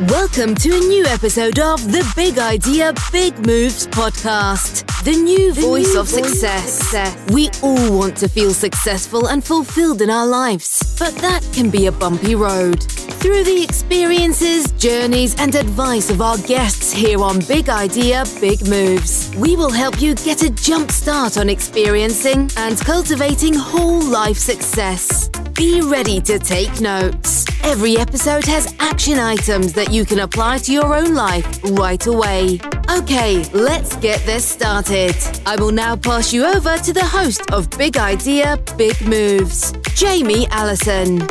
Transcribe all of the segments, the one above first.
Welcome to a new episode of the Big Idea, Big Moves podcast, the new the voice new of voice success. success. We all want to feel successful and fulfilled in our lives, but that can be a bumpy road. Through the experiences, journeys, and advice of our guests here on Big Idea, Big Moves, we will help you get a jump start on experiencing and cultivating whole life success. Be ready to take notes. Every episode has action items that you can apply to your own life right away. Okay, let's get this started. I will now pass you over to the host of Big Idea, Big Moves, Jamie Allison.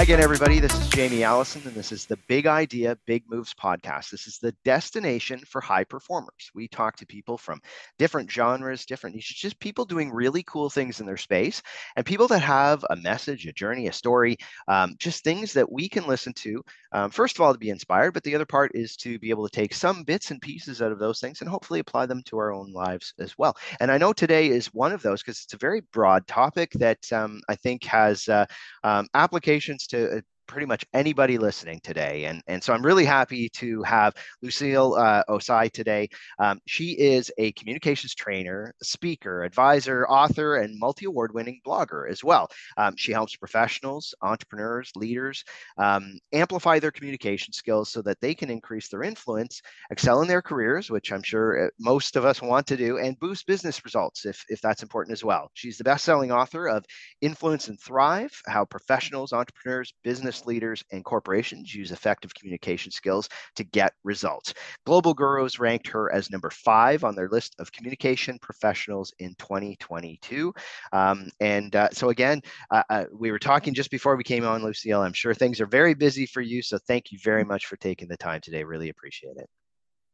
Hi again, everybody. This is Jamie Allison, and this is the Big Idea, Big Moves podcast. This is the destination for high performers. We talk to people from different genres, different niches, just people doing really cool things in their space, and people that have a message, a journey, a story, um, just things that we can listen to. Um, first of all, to be inspired, but the other part is to be able to take some bits and pieces out of those things and hopefully apply them to our own lives as well. And I know today is one of those because it's a very broad topic that um, I think has uh, um, applications to pretty much anybody listening today. And, and so I'm really happy to have Lucille uh, Ossai today. Um, she is a communications trainer, speaker, advisor, author, and multi award winning blogger as well. Um, she helps professionals, entrepreneurs, leaders um, amplify their communication skills so that they can increase their influence, excel in their careers, which I'm sure uh, most of us want to do, and boost business results if, if that's important as well. She's the best selling author of Influence and Thrive How Professionals, Entrepreneurs, Business leaders and corporations use effective communication skills to get results. Global Gurus ranked her as number five on their list of communication professionals in 2022. Um, and uh, so, again, uh, uh, we were talking just before we came on, Lucille. I'm sure things are very busy for you. So, thank you very much for taking the time today. Really appreciate it.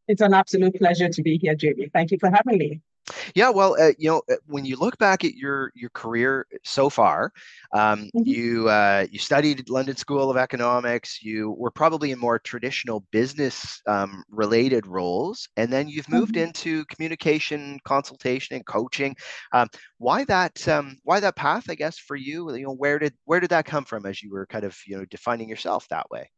It's an absolute pleasure to be here, Jamie. Thank you for having me. Yeah, well, uh, you know, uh, when you look back at your your career so far, um, mm-hmm. you uh, you studied London School of Economics. You were probably in more traditional business um, related roles, and then you've moved mm-hmm. into communication, consultation, and coaching. Um, why that um, why that path? I guess for you, you know, where did where did that come from as you were kind of you know defining yourself that way?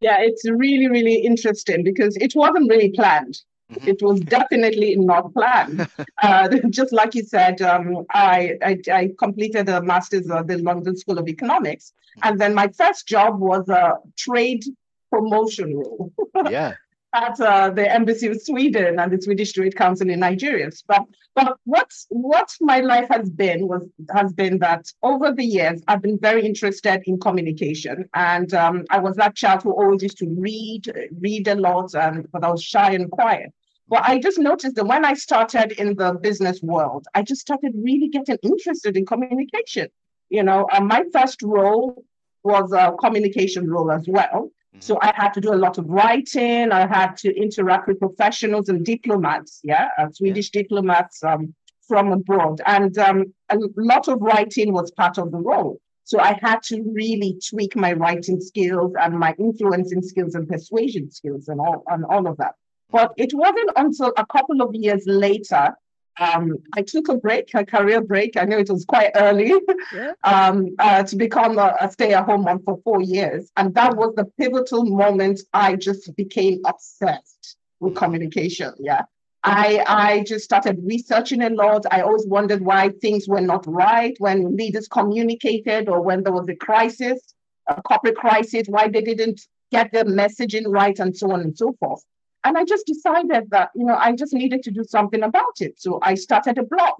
Yeah, it's really really interesting because it wasn't really planned. Mm-hmm. It was definitely not planned. uh, just like you said, um, I, I, I, completed a master's at the London School of Economics. Mm-hmm. And then my first job was a trade promotion role. yeah. At uh, the embassy of Sweden and the Swedish Trade Council in Nigeria. But but what's what my life has been was has been that over the years I've been very interested in communication, and um, I was that child who always used to read read a lot, and but I was shy and quiet. But I just noticed that when I started in the business world, I just started really getting interested in communication. You know, my first role was a communication role as well. So I had to do a lot of writing. I had to interact with professionals and diplomats, yeah, uh, Swedish yeah. diplomats um, from abroad. And um, a lot of writing was part of the role. So I had to really tweak my writing skills and my influencing skills and persuasion skills and all, and all of that. But it wasn't until a couple of years later um, I took a break, a career break. I know it was quite early yeah. um, uh, to become a, a stay at home mom for four years. And that was the pivotal moment I just became obsessed with communication. Yeah. I, I just started researching a lot. I always wondered why things were not right when leaders communicated or when there was a crisis, a corporate crisis, why they didn't get their messaging right, and so on and so forth. And I just decided that, you know, I just needed to do something about it. So I started a blog.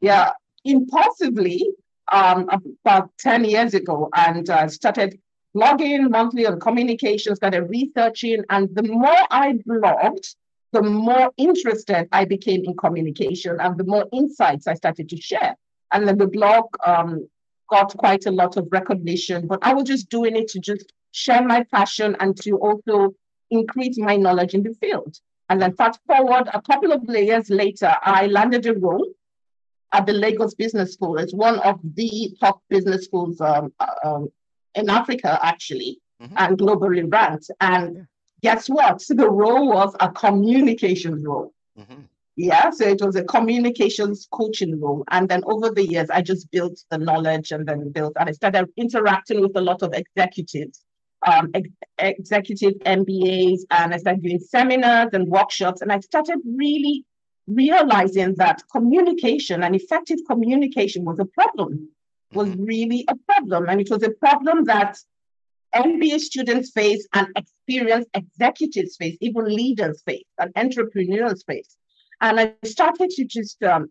Yeah, impulsively um, about 10 years ago and uh, started blogging monthly on communication, started researching. And the more I blogged, the more interested I became in communication and the more insights I started to share. And then the blog um, got quite a lot of recognition, but I was just doing it to just share my passion and to also increase my knowledge in the field. And then fast forward a couple of years later, I landed a role at the Lagos Business School. It's one of the top business schools um, um, in Africa, actually, mm-hmm. and globally ranked. And guess what? So the role was a communications role. Mm-hmm. Yeah, so it was a communications coaching role. And then over the years, I just built the knowledge and then built, and I started interacting with a lot of executives um, ex- executive MBAs and I started doing seminars and workshops. And I started really realizing that communication and effective communication was a problem, was mm-hmm. really a problem. And it was a problem that MBA students face and experienced executives face, even leaders face, and entrepreneurs face. And I started to just um,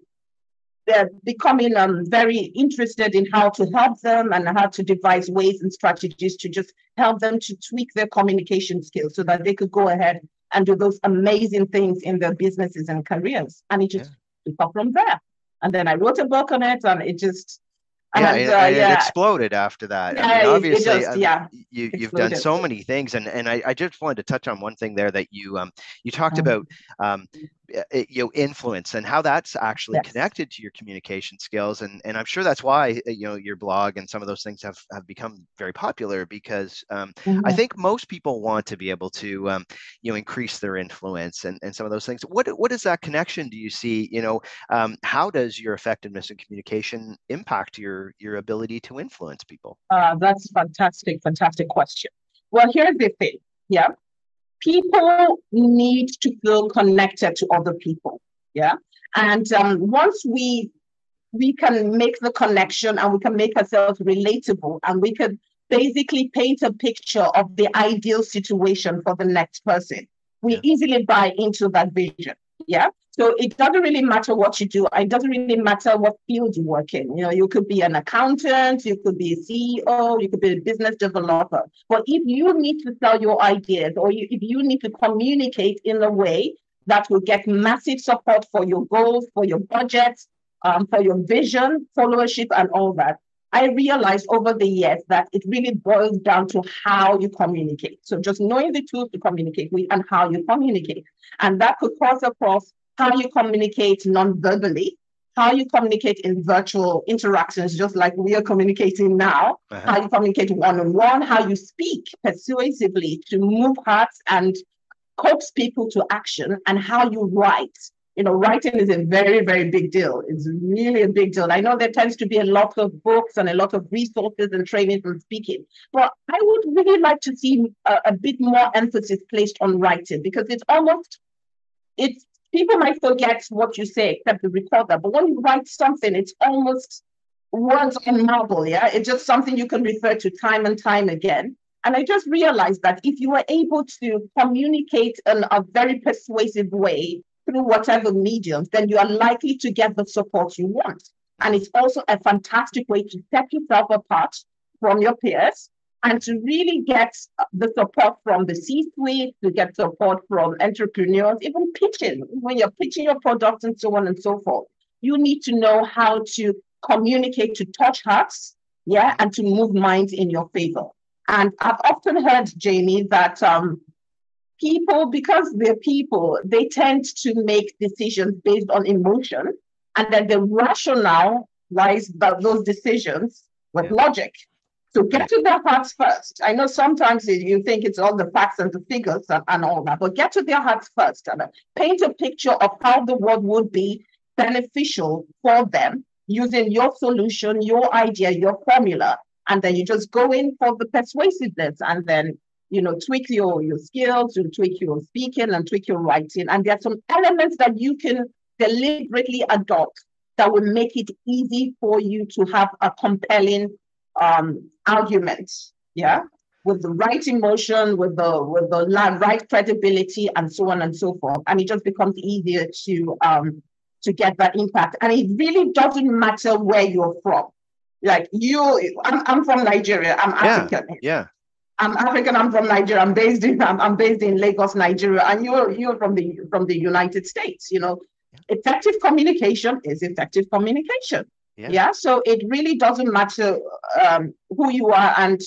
becoming um, very interested in how to help them and how to devise ways and strategies to just help them to tweak their communication skills so that they could go ahead and do those amazing things in their businesses and careers. And it just yeah. took off from there. And then I wrote a book on it, and it just yeah, and, uh, yeah. it exploded after that. Yeah, I mean, obviously, just, yeah, you you've done so many things, and and I, I just wanted to touch on one thing there that you um you talked um, about um you know influence and how that's actually yes. connected to your communication skills and and i'm sure that's why eh, you know your blog and some of those things have have become very popular because um, mm-hmm. i think most people want to be able to um, you know increase their influence and, and some of those things what what is that connection do you see you know um, how does your effectiveness in communication impact your your ability to influence people uh, that's fantastic fantastic question well here's the thing yeah people need to feel connected to other people. Yeah. And um, once we we can make the connection and we can make ourselves relatable and we can basically paint a picture of the ideal situation for the next person, we yeah. easily buy into that vision. Yeah. So it doesn't really matter what you do. It doesn't really matter what field you work in. You know, you could be an accountant, you could be a CEO, you could be a business developer. But if you need to sell your ideas or you, if you need to communicate in a way that will get massive support for your goals, for your budget, um, for your vision, followership, and all that, I realized over the years that it really boils down to how you communicate. So just knowing the tools to communicate with and how you communicate. And that could cross across how you communicate non-verbally, how you communicate in virtual interactions, just like we are communicating now, uh-huh. how you communicate one-on-one, how you speak persuasively to move hearts and coax people to action, and how you write. You know, writing is a very, very big deal. It's really a big deal. I know there tends to be a lot of books and a lot of resources and training on speaking, but I would really like to see a, a bit more emphasis placed on writing because it's almost it's people might forget what you say except the recorder, but when you write something, it's almost words on marble. Yeah, it's just something you can refer to time and time again. And I just realized that if you were able to communicate in a very persuasive way through whatever mediums, then you are likely to get the support you want. And it's also a fantastic way to set yourself apart from your peers and to really get the support from the C-suite, to get support from entrepreneurs, even pitching, when you're pitching your product and so on and so forth, you need to know how to communicate to touch hearts, yeah, and to move minds in your favor. And I've often heard, Jamie, that um, people, because they're people, they tend to make decisions based on emotion, and then the rationale lies about those decisions with yeah. logic. So get to their hearts first. I know sometimes you think it's all the facts and the figures and, and all that, but get to their hearts first and paint a picture of how the world would be beneficial for them using your solution, your idea, your formula. And then you just go in for the persuasiveness and then you know, tweak your, your skills, you tweak your speaking and tweak your writing. And there are some elements that you can deliberately adopt that will make it easy for you to have a compelling um, arguments, yeah, with the right emotion, with the with the right credibility, and so on and so forth, and it just becomes easier to um, to get that impact. And it really doesn't matter where you're from. Like you, I'm, I'm from Nigeria. I'm African. Yeah. yeah. I'm African. I'm from Nigeria. I'm based in I'm, I'm based in Lagos, Nigeria, and you're you're from the from the United States. You know, effective communication is effective communication. Yeah. yeah. So it really doesn't matter um, who you are, and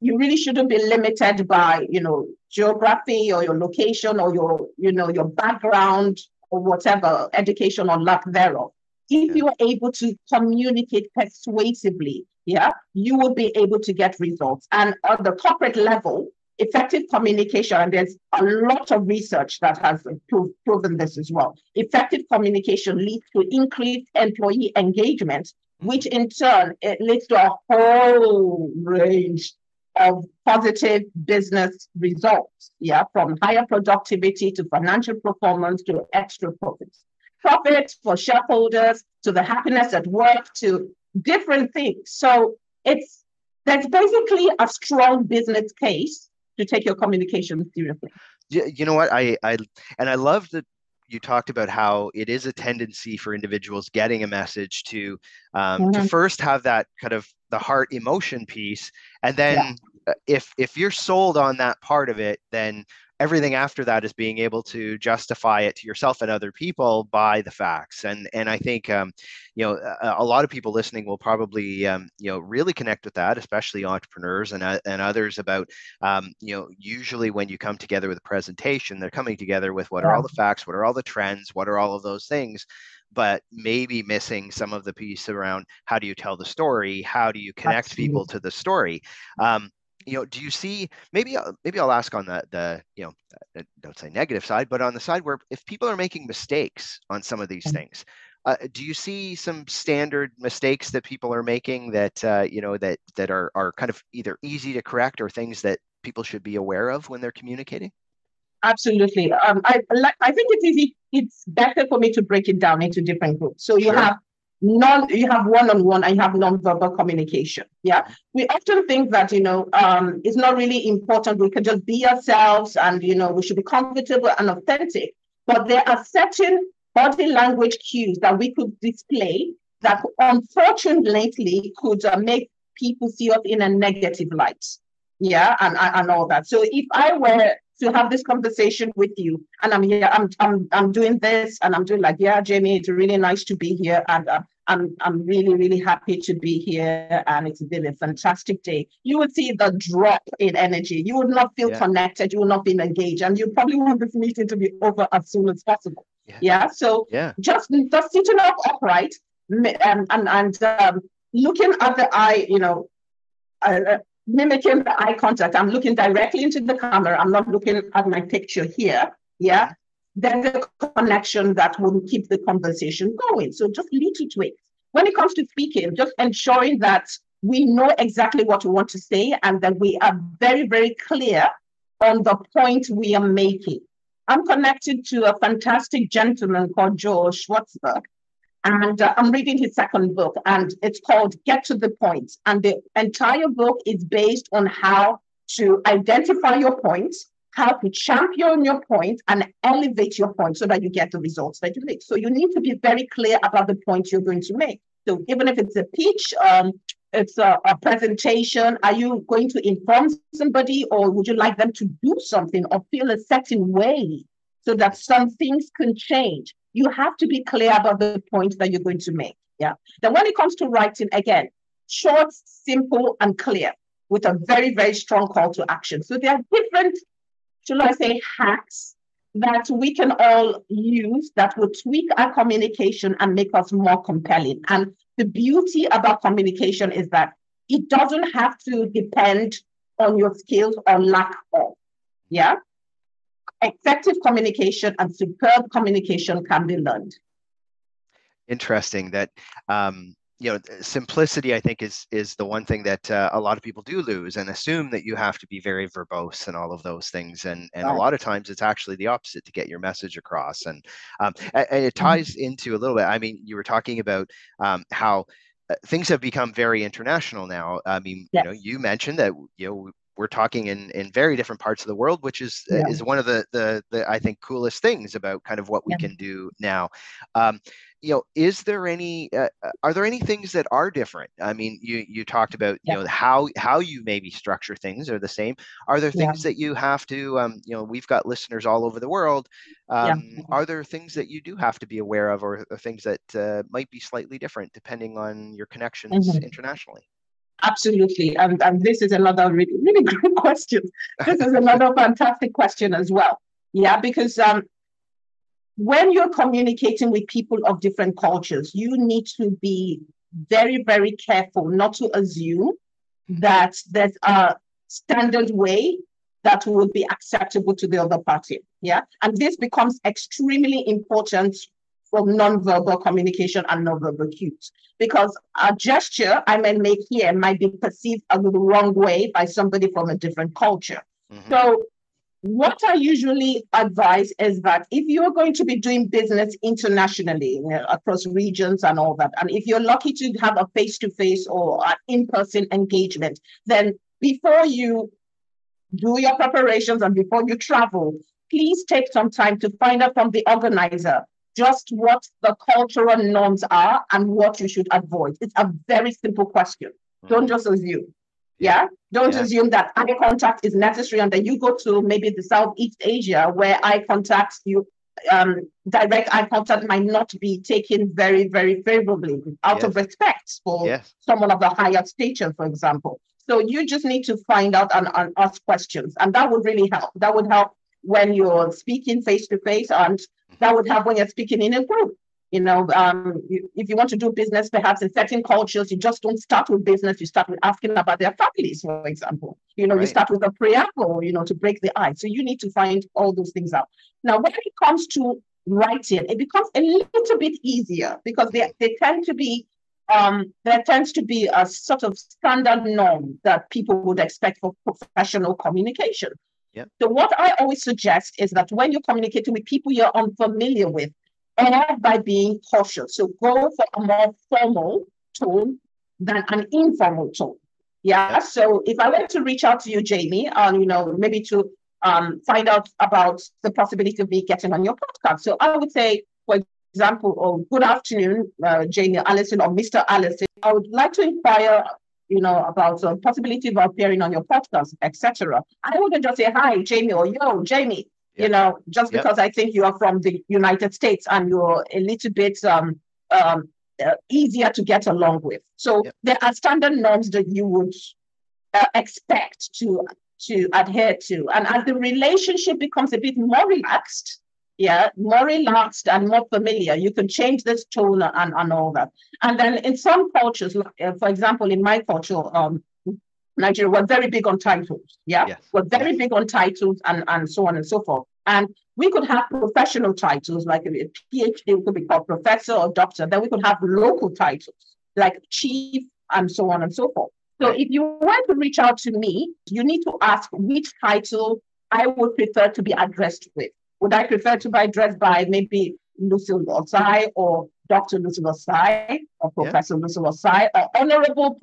you really shouldn't be limited by you know geography or your location or your you know your background or whatever education or lack thereof. If yeah. you are able to communicate persuasively, yeah, you will be able to get results. And at the corporate level, effective communication, and there's a lot of research that has prov- proven this as well. Effective communication leads to increased employee engagement, which in turn it leads to a whole range of positive business results. Yeah, from higher productivity to financial performance to extra profits. Profit for shareholders to the happiness at work to different things. So it's that's basically a strong business case to take your communication seriously. You know what I I and I love that you talked about how it is a tendency for individuals getting a message to um, mm-hmm. to first have that kind of the heart emotion piece and then yeah. Uh, if if you're sold on that part of it then everything after that is being able to justify it to yourself and other people by the facts. And and i think um, you know a, a, lot of people listening will probably um, you know really connect with that especially entrepreneurs and, uh, and others about um, you know usually when you come together with a presentation they're coming together with what are all the facts what are all the trends what are all of those things but maybe missing some of the piece around how do you tell the story how do you connect Absolutely. people to the story? Um, you know do you see maybe maybe i'll ask on the the you know uh, don't say negative side but on the side where if people are making mistakes on some of these mm-hmm. things uh, do you see some standard mistakes that people are making that uh, you know that that are are kind of either easy to correct or things that people should be aware of when they're communicating absolutely um, I, I think it's easy it's better for me to break it down into different groups so you sure. have non you have one-on-one and you have non-verbal communication. Yeah. We often think that you know um, it's not really important. We can just be ourselves and you know we should be comfortable and authentic. But there are certain body language cues that we could display that unfortunately could uh, make people see us in a negative light. Yeah. And, and all that. So if i were to have this conversation with you. And I'm here, I'm, I'm, I'm doing this, and I'm doing like, yeah, Jamie, it's really nice to be here. And uh, I'm, I'm really, really happy to be here. And it's been a fantastic day. You would see the drop in energy. You would not feel yeah. connected. You would not be engaged. And you probably want this meeting to be over as soon as possible. Yeah. yeah? So yeah. just, just sitting up upright and, and, and um, looking at the eye, you know, uh, uh mimicking the eye contact. I'm looking directly into the camera. I'm not looking at my picture here. Yeah. There's a connection that will keep the conversation going. So just little tweaks. When it comes to speaking, just ensuring that we know exactly what we want to say and that we are very, very clear on the point we are making. I'm connected to a fantastic gentleman called Joel Schwartzberg. And uh, I'm reading his second book, and it's called Get to the Point. And the entire book is based on how to identify your point, how to champion your point, and elevate your point so that you get the results that you make. So you need to be very clear about the point you're going to make. So even if it's a pitch, um, it's a, a, presentation, are you going to inform somebody or would you like them to do something or feel a certain way so that some things can change? You have to be clear about the point that you're going to make. Yeah. Then when it comes to writing, again, short, simple, and clear with a very, very strong call to action. So there are different, shall I say, hacks that we can all use that will tweak our communication and make us more compelling. And the beauty about communication is that it doesn't have to depend on your skills or lack of. Yeah effective communication and superb communication can be learned. Interesting that um, you know simplicity i think is is the one thing that uh, a lot of people do lose and assume that you have to be very verbose and all of those things and and right. a lot of times it's actually the opposite to get your message across and um, and it mm-hmm. ties into a little bit i mean you were talking about um, how uh, things have become very international now i mean yes. you know you mentioned that you know we're talking in in very different parts of the world which is yeah. is one of the, the the i think coolest things about kind of what we yeah. can do now um, you know is there any uh, uh, are there any things that are different i mean you you talked about yeah. you know how how you maybe structure things are the same are there things that you have to um, you know we've got listeners all over the world um, are there things that you do have to be aware of or, or things that uh, might be slightly different depending on your connections mm-hmm. internationally Absolutely. And, and this is another really, really great question. This is another fantastic question as well. Yeah, because um, when you're communicating with people of different cultures, you need to be very, very careful not to assume that there's a standard way that will be acceptable to the other party. Yeah. And this becomes extremely important for nonverbal communication and nonverbal cues. Because a gesture I may make here might be perceived a the wrong way by somebody from a different culture. Mm-hmm. So what I usually advise is that if you're going to be doing business internationally you know, across regions and all that, and if you're lucky to have a face to face or an in person engagement, then before you do your preparations and before you travel, please take some time to find out from the organizer just what the cultural norms are and what you should avoid. It's a very simple question. Mm-hmm. Don't just assume. Yeah. Don't yeah. assume that eye contact is necessary and then you go to maybe the Southeast Asia where eye contact, you um, direct eye contact might not be taken very, very favorably out yes. of respect for yes. someone of the higher stature, for example. So you just need to find out and, and ask questions. And that would really help. That would help when you're speaking face to face, and that would help when you're speaking in a group. You know, um, if you want to do business, perhaps in certain cultures, you just don't start with business. You start with asking about their families, for example. You know, right. you start with a preamble, you know, to break the ice. So you need to find all those things out. Now, when it comes to writing, it becomes a little bit easier because they, they tend to be um, there tends to be a sort of standard norm that people would expect for professional communication. Yep. So what I always suggest is that when you're communicating with people you're unfamiliar with, err by being cautious. So go for a more formal tone than an informal tone. Yeah. Yep. So if I were to reach out to you, Jamie, um, you know, maybe to um, find out about the possibility of me getting on your podcast. So I would say, for example, oh, good afternoon, uh, Jamie Allison or Mr. Allison. I would like to inquire, you know, about the possibility of appearing on your podcast, etc. I wouldn't just say hi, Jamie, or yo, Jamie. Yep. You know, just yep. because I think you are from the United States and you're a little bit um, um, uh, easier to get along with. So yep. there are standard norms that you would uh, expect to to adhere to, and as the relationship becomes a bit more relaxed, yeah, more relaxed and more familiar. You can change this tone and, and all that. And then in some cultures, uh, for example, in my culture, um, Nigeria, we're very big on titles. Yeah, yes. we're very yes. big on titles and, and so on and so forth. And we could have professional titles like a PhD, we could be called professor or doctor. Then we could have local titles like chief and so on and so forth. So if you want to reach out to me, you need to ask which title I would prefer to be addressed with. Would I prefer to buy dress by maybe Lucille Ossai or Dr. Lucille Ossai or Professor yeah. Lucille Ossai or Honorable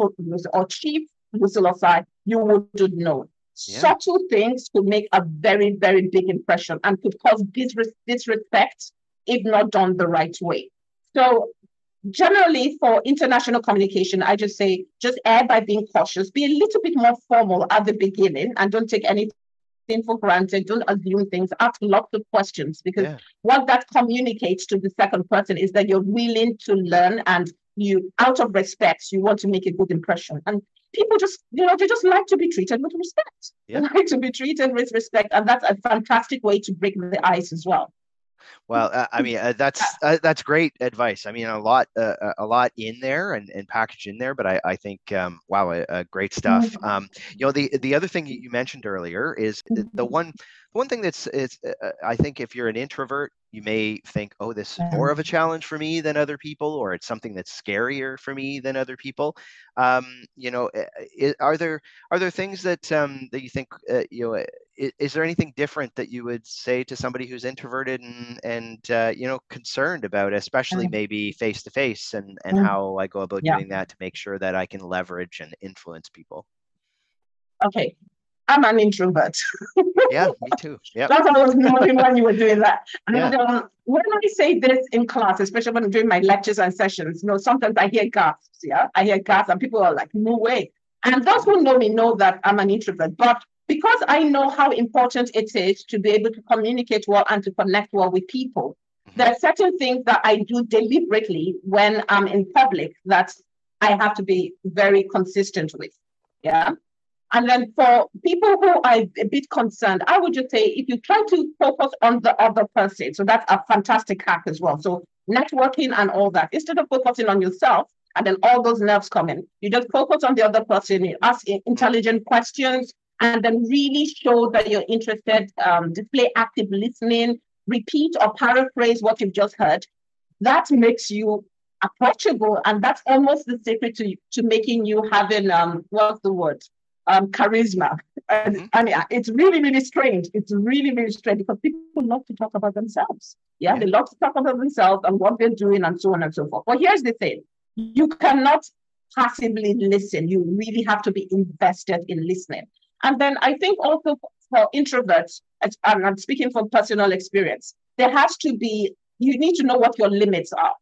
or Chief Lucille Ossai? You would know. Yeah. Subtle things could make a very, very big impression and could cause disres- disrespect if not done the right way. So generally for international communication, I just say just err by being cautious, be a little bit more formal at the beginning and don't take any for granted, don't assume things, ask lots of questions because yeah. what that communicates to the second person is that you're willing to learn and you, out of respect, you want to make a good impression. And people just, you know, they just like to be treated with respect. Yeah. They like to be treated with respect. And that's a fantastic way to break the ice as well. Well, uh, I mean, uh, that's uh, that's great advice. I mean, a lot, uh, uh, a lot in there and, and packaged in there. But I, I think, um, wow, uh, great stuff. Mm-hmm. Um, you know, the the other thing you mentioned earlier is the mm-hmm. one one thing that's is I think if you're an introvert, you may think, oh, this is more of a challenge for me than other people, or it's something that's scarier for me than other people. Um, you know, are there are there things that um, that you think you know is, is, there anything different that you would say to somebody who's introverted and and uh, you know concerned about especially mm-hmm. maybe face to face and and mm-hmm. how i go about yeah. doing that to make sure that i can leverage and influence people okay i'm an introvert yeah me too yeah that's what i was knowing when you were doing that and yeah. um, when i say this in class especially when i'm doing my lectures and sessions you know sometimes i hear gasps yeah i hear gasps and people are like no way and those who know me know that i'm an introvert but because I know how important it is to be able to communicate well and to connect well with people, mm-hmm. there are certain things that I do deliberately when I'm in public that I have to be very consistent with. Yeah. And then for people who are a bit concerned, I would just say if you try to focus on the other person, so that's a fantastic hack as well. So networking and all that, instead of focusing on yourself, and then all those nerves come in, you just focus on the other person, you ask intelligent questions, and then really show that you're interested, um, display active listening, repeat or paraphrase what you've just heard. that makes you approachable. And that's almost the secret to, to making you having, um, what's the word? Um, charisma. And, mm-hmm. and it's really, really strange. It's really, really strange because people love to talk about themselves. Yeah? yeah, they love to talk about themselves and what they're doing and so on and so forth. But here's the thing you cannot passively listen. You really have to be invested in listening. And then I think also for introverts, and I'm speaking from personal experience, there has to be, you need to know what your limits are.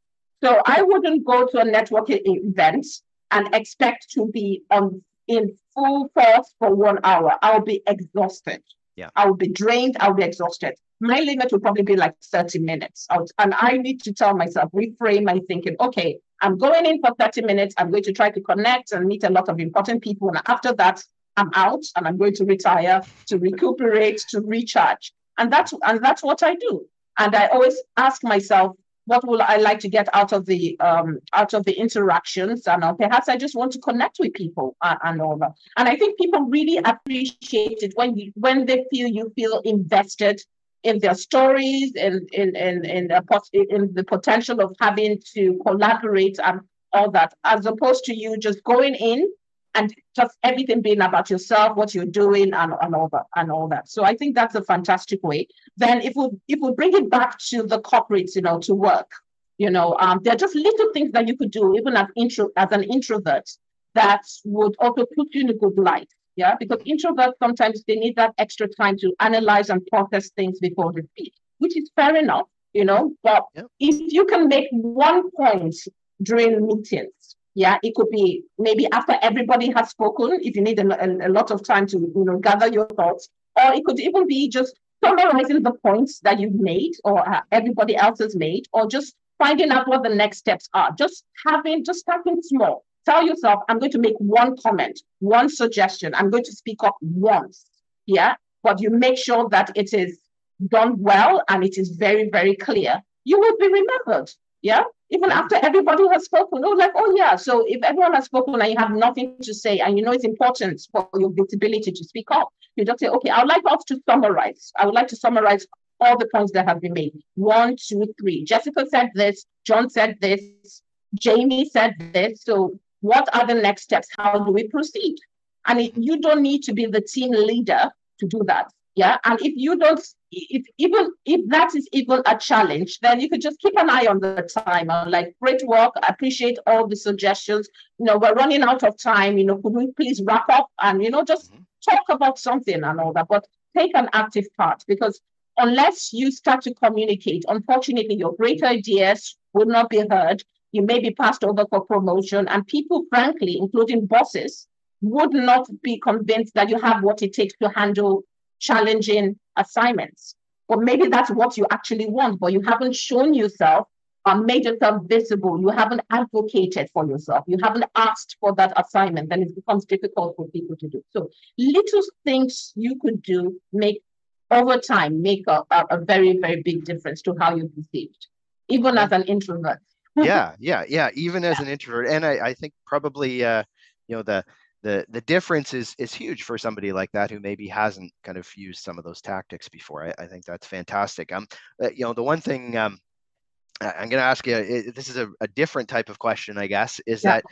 So I wouldn't go to a networking event and expect to be on in full force for one hour. I'll be exhausted. Yeah. I'll be drained. I'll be exhausted. My limit will probably be like 30 minutes. And I need to tell myself, reframe my thinking. Okay, I'm going in for 30 minutes. I'm going to try to connect and meet a lot of important people. And after that, I'm out and I'm going to retire to recuperate, to recharge. And that's and that's what I do. And I always ask myself, what will I like to get out of the um, out of the interactions? And uh, perhaps I just want to connect with people uh, and all that. And I think people really appreciate it when you when they feel you feel invested in their stories and in in, in, in the potential of having to collaborate and all that, as opposed to you just going in and just everything being about yourself, what you're doing, and, and all that, and all that. So I think that's a fantastic way. Then if we if we bring it back to the corporates, you know, to work, you know, um, there are just little things that you could do, even as intro as an introvert, that would also put you in a good light. Yeah, because introverts sometimes they need that extra time to analyze and process things before they speak, which is fair enough, you know. But if you can make one point during meetings yeah, it could be maybe after everybody has spoken, if you need a, a, lot of time to you know gather your thoughts, or it could even be just summarizing the points that you've made or uh, everybody else has made, or just finding out what the next steps are. Just having, just starting small. Tell yourself, I'm going to make one comment, one suggestion. I'm going to speak up once. Yeah, but you make sure that it is done well and it is very, very clear. You will be remembered. Yeah. Even after everybody has spoken, oh, like, oh yeah. So if everyone has spoken and you have nothing to say, and you know it's important for your visibility to speak up, you just say, okay, I would like us to summarize. I would like to summarize all the points that have been made. One, two, three. Jessica said this. John said this. Jamie said this. So what are the next steps? How do we proceed? And it, you don't need to be the team leader to do that. Yeah. And if you don't, if even if that is even a challenge, then you could just keep an eye on the timer. Like, great work. I appreciate all the suggestions. You know, we're running out of time. You know, could we please wrap up and, you know, just mm-hmm. talk about something and all that? But take an active part because unless you start to communicate, unfortunately, your great ideas will not be heard. You may be passed over for promotion, and people, frankly, including bosses, would not be convinced that you have what it takes to handle challenging assignments. But maybe that's what you actually want, but you haven't shown yourself or made yourself visible. You haven't advocated for yourself. You haven't asked for that assignment. Then it becomes difficult for people to do. So little things you could do make over time make a, a, very, very big difference to how you're perceived, even as an introvert. yeah, yeah, yeah. Even as an introvert. And I, I think probably uh, you know, the the the difference is is huge for somebody like that who maybe hasn't kind of used some of those tactics before. I, I think that's fantastic. Um, uh, you know, the one thing um, I'm going to ask you, it, this is a, a, different type of question, I guess, is yeah. that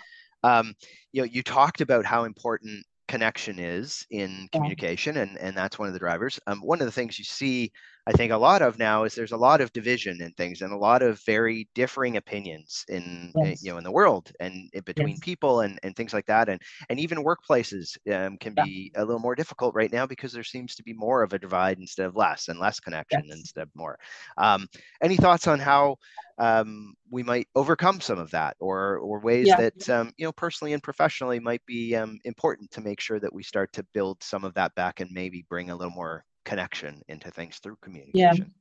um, you know you talked about how important connection is in communication and and that's one of the drivers um, one of the things you see i think a lot of now is there's a lot of division in things and a lot of very differing opinions in eh, yes. you know in the world and in between yes. people and, and things like that and and even workplaces um, can yeah. be a little more difficult right now because there seems to be more of a divide instead of less and less connection yes. instead of more um, any thoughts on how um, we might overcome some of that or or ways yeah. that um, you know personally and professionally might be um, important to make sure that we start to build some of that back and maybe bring a little more connection into things through communication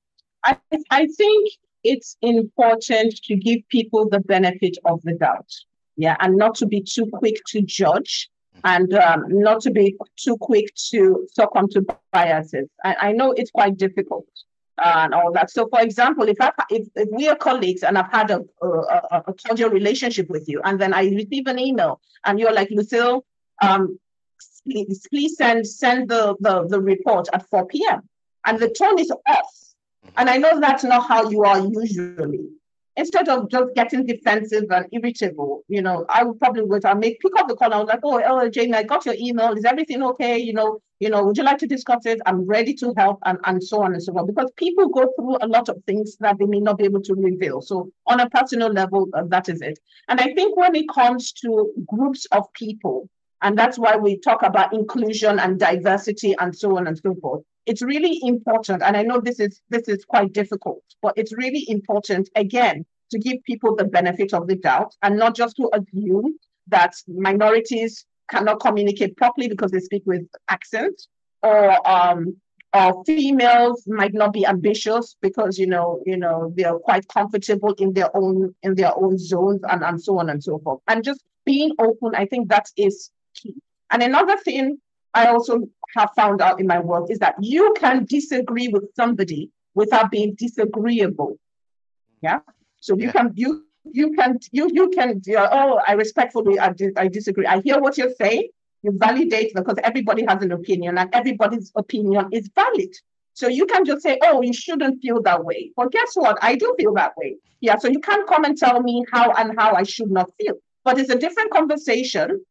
yeah i, I think it's important to give people the benefit of the doubt yeah and not to be too quick to judge mm-hmm. and um, not to be too quick to succumb to biases I, I know it's quite difficult and all that. So, for example, if I if, if we are colleagues and I've had a, a, a cordial relationship with you, and then I receive an email and you're like, Lucille, um, please, please send send the, the the report at 4 p.m. and the tone is off, and I know that's not how you are usually. instead of just getting defensive and irritable, you know, I would probably would I make pick up the call. I was like, oh, oh, Jamie, I got your email. Is everything okay? You know, you know, would you like to discuss it? I'm ready to help, and and so on and so on. Because people go through a lot of things that they may not be able to reveal. So on a personal level, uh, that is it. And I think when it comes to groups of people, and that's why we talk about inclusion and diversity and so on and so forth. It's really important and i know this is this is quite difficult but it's really important again to give people the benefit of the doubt and not just to assume that minorities cannot communicate properly because they speak with accent or um or females might not be ambitious because you know you know they're quite comfortable in their own in their own zones and, and so on and so forth. And just being open i think that is key and another thing I also have found out in my work is that you can disagree with somebody without being disagreeable. Yeah. So you yeah. can you you can you you can oh I respectfully I, I disagree. I hear what you're saying. You validate because everybody has an opinion and everybody's opinion is valid. So you can just say, oh, you shouldn't feel that way. But guess what? I do feel that way. Yeah. So you can't come and tell me how and how I should not feel. But it's a different conversation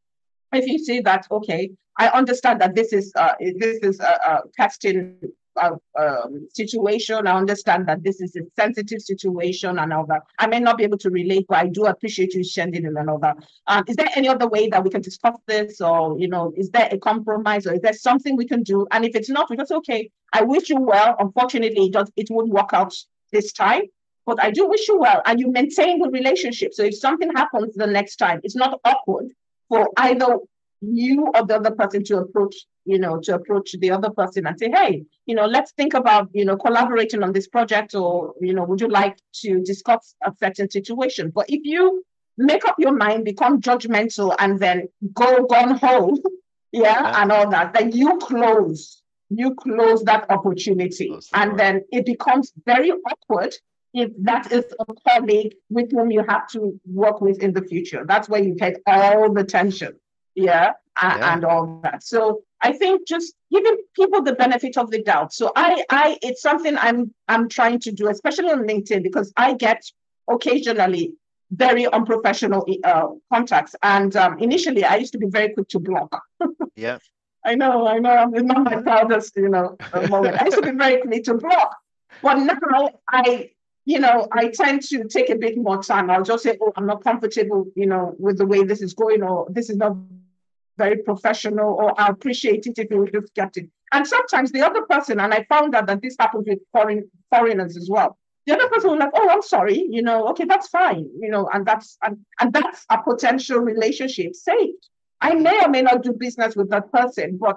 if you see that, okay, I understand that this is uh, this is a, a testing uh, um, situation. I understand that this is a sensitive situation and all that. I may not be able to relate, but I do appreciate you sending in and all that. Um, is there any other way that we can discuss this, or you know, is there a compromise, or is there something we can do? And if it's not, we just okay. I wish you well. Unfortunately, it does it won't work out this time. But I do wish you well, and you maintain the relationship. So if something happens the next time, it's not awkward for either you or the other person to approach, you know, to approach the other person and say, hey, you know, let's think about, you know, collaborating on this project or, you know, would you like to discuss a certain situation? But if you make up your mind, become judgmental, and then go gone home, yeah, yeah, and all that, then you close, you close that opportunity. Close and then it becomes very awkward if that is a colleague with whom you have to work with in the future. That's where you get all the tension yeah, and, yeah. and all that. So I think just giving people the benefit of the doubt. So I, I, it's something I'm, I'm trying to do, especially on LinkedIn, because I get occasionally very unprofessional uh, contacts. And um, initially, I used to be very quick to block. yeah. I know, I know. It's not my proudest, you know, moment. I used to be very quick to block, but now I, you know, I tend to take a bit more time. I'll just say, "Oh, I'm not comfortable, you know, with the way this is going, or this is not very professional, or I appreciate it if you would just get it. And sometimes the other person, and I found out that this happens with foreign foreigners as well. The other person will like, oh, I'm sorry, you know, okay, that's fine, you know, and that's and, and that's a potential relationship saved. I may or may not do business with that person, but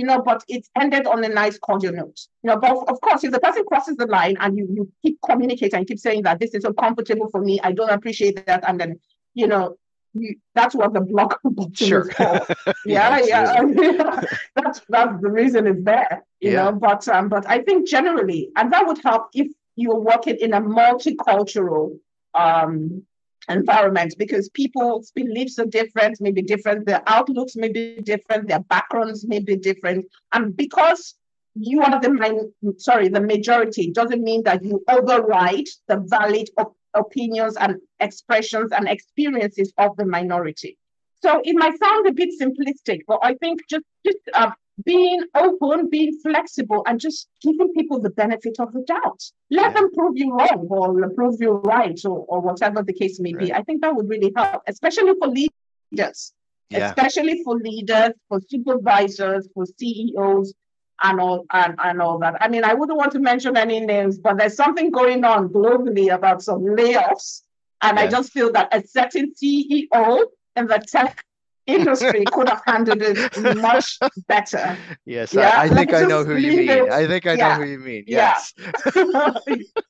you know, but it's ended on a nice cordial note. You know, but of course, if the person crosses the line and you, you keep communicating and keep saying that this is uncomfortable for me, I don't appreciate that, and then you know, you, that's what the block button sure. is for. Yeah, yeah, yeah. that's that's the reason it's there. You yeah. know, but um, but I think generally, and that would help if you're working in a multicultural um environment because people's beliefs are different, maybe different, their outlooks may be different, their backgrounds may be different, and because you are the main, sorry the majority doesn't mean that you override the valid op- opinions and expressions and experiences of the minority. So it might sound a bit simplistic, but I think just just uh, being open, being flexible, and just giving people the benefit of the doubt. Let yeah. them prove you wrong or prove you right, or, or whatever the case may right. be. I think that would really help, especially for leaders, yeah. especially for leaders, for supervisors, for CEOs, and all and, and all that. I mean, I wouldn't want to mention any names, but there's something going on globally about some layoffs. And I just feel that a certain CEO in the tech industry could have handled it much better. Yes, yeah? I, I think I know who you mean. It. I think I yeah. know who you mean. Yes. Yeah.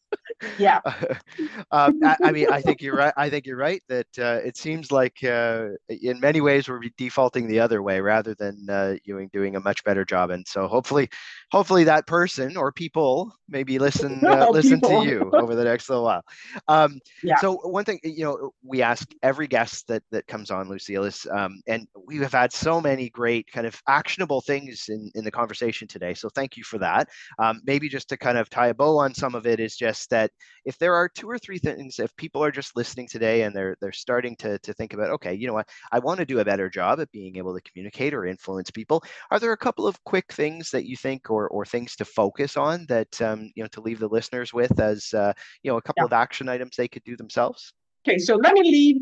yeah. um, I, I, mean, I think you're right. I think you're right that uh, it seems like uh, in many ways we're defaulting the other way rather than uh, doing doing a much better job. And so hopefully, hopefully that person or people maybe listen uh, listen to you over the next little while. Um, yeah. So one thing you know we ask every guest that that comes on, Lucille, is um, and we have had so many great kind of actionable things in in the conversation today. So thank you for that. Um, maybe just to kind of tie a bow on some of it is just that But if there are two or three things, if people are just listening today and they're they're starting to to think about, okay, you know what, I want to do a better job at being able to communicate or influence people. Are there a couple of quick things that you think, or or things to focus on that um, you know to leave the listeners with as uh, you know a couple yeah. of action items they could do themselves? Okay, so let me leave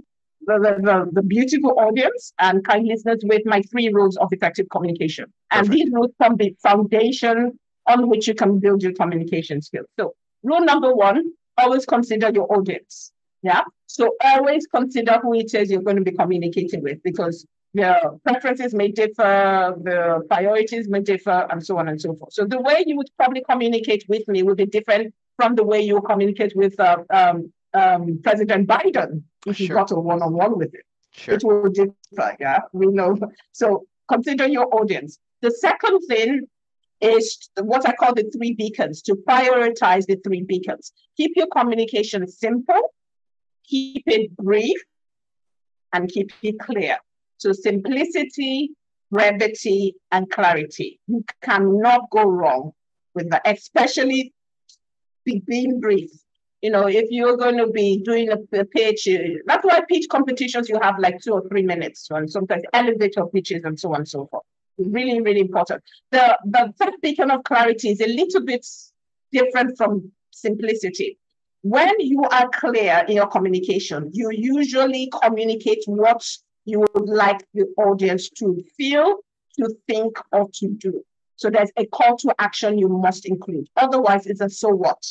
the, the, the, beautiful audience and kind listeners with my three rules of effective communication. And these rules form the foundation on which you can build your communication skills. So, rule number one always consider your audience. Yeah. So, always consider who it is you're going to be communicating with because the preferences may differ, the priorities may differ, and so on and so forth. So, the way you would probably communicate with me would be different from the way you communicate with uh, um, um, President Biden if sure. you got a one-on-one with him. Sure. It will differ, yeah. We know. So consider your audience. The second thing is what I call the three beacons, to prioritize the three beacons. Keep your communication simple, keep it brief, and keep it clear. So simplicity, brevity, and clarity. You cannot go wrong with that, especially being brief you know, if you're going to be doing a, a, pitch, uh, that's why pitch competitions you have like two or three minutes, and sometimes elevator pitches and so on and so forth. Really, really important. The the third beacon of clarity is a little bit different from simplicity. When you are clear in your communication, you usually communicate what you would like the audience to feel, to think, or to do. So there's a call to action you must include. Otherwise, it's a so what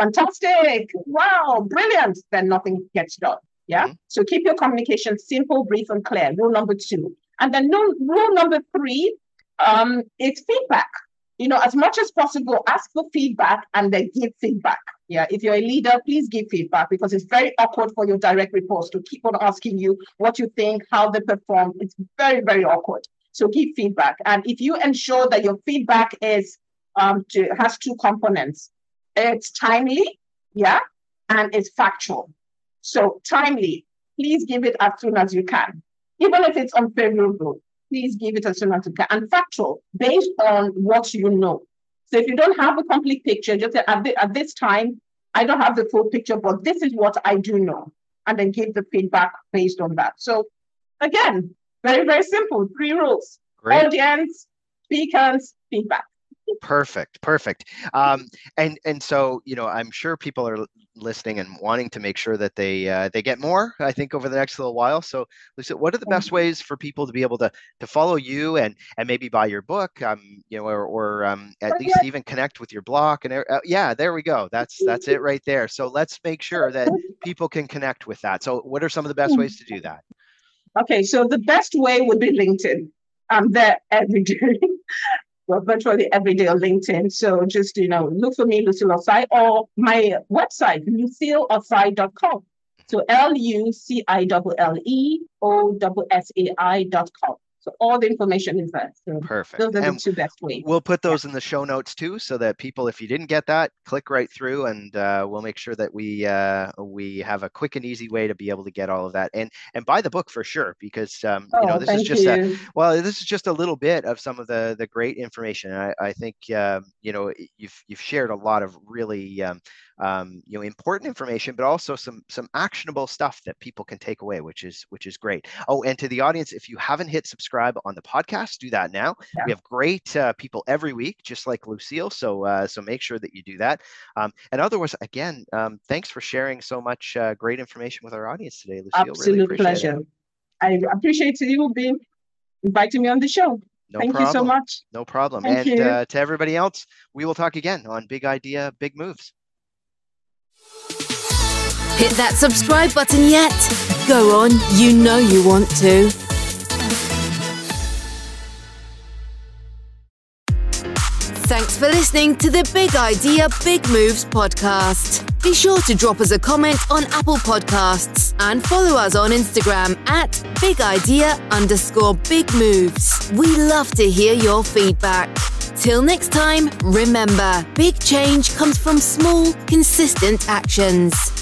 fantastic, wow, brilliant, then nothing gets done. Yeah. Mm-hmm. So keep your communication simple, brief, and clear. Rule number two. And then rule, rule number three um, is feedback. You know, as much as possible, ask for feedback and then give feedback. Yeah. If you're a leader, please give feedback because it's very awkward for your direct reports to keep on asking you what you think, how they perform. It's very, very awkward. So give feedback. And if you ensure that your feedback is um, to, has two components, it's timely, yeah, and it's factual. So timely, please give it as soon as you can. Even if it's unfavorable, please give it as soon as you can. And factual, based on what you know. So if you don't have a complete picture, just say, at, the, at this time, I don't have the full picture, but this is what I do know. And then give the feedback based on that. So again, very, very simple. Three rules. Great. Audience, speakers, feedback. Perfect, perfect. Um, and and so you know, I'm sure people are listening and wanting to make sure that they uh, they get more. I think over the next little while. So, Lisa, what are the best ways for people to be able to to follow you and and maybe buy your book? Um, you know, or or um, at least even connect with your blog. And uh, yeah, there we go. That's that's it right there. So let's make sure that people can connect with that. So, what are some of the best ways to do that? Okay, so the best way would be LinkedIn. I'm there every day virtually every day on LinkedIn. So just, you know, look for me, Lucille Ossai, or my website, lucilleossai.com. So L U C I L L E O S S A I.com. So all the information is there. So Perfect. Those are and the two best ways. We'll put those yeah. in the show notes too, so that people, if you didn't get that, click right through, and uh, we'll make sure that we uh, we have a quick and easy way to be able to get all of that, and and buy the book for sure, because um, oh, you know oh, this is just you. a well, this is just a little bit of some of the the great information. I, I think uh, you know you've you've shared a lot of really um, um, you know important information but also some some actionable stuff that people can take away which is which is great oh and to the audience if you haven't hit subscribe on the podcast do that now yeah. we have great uh, people every week just like lucille so uh, so make sure that you do that um, and otherwise again um, thanks for sharing so much uh, great information with our audience today lucille absolute really pleasure it. i appreciate you being inviting me on the show no Thank problem. you so much. No problem. Thank and uh, to everybody else, we will talk again on Big Idea, Big Moves. Hit that subscribe button yet? Go on, you know you want to. Thanks for listening to the Big Idea Big Moves podcast. Be sure to drop us a comment on Apple Podcasts and follow us on Instagram at Big Idea underscore Big Moves. We love to hear your feedback. Till next time, remember big change comes from small, consistent actions.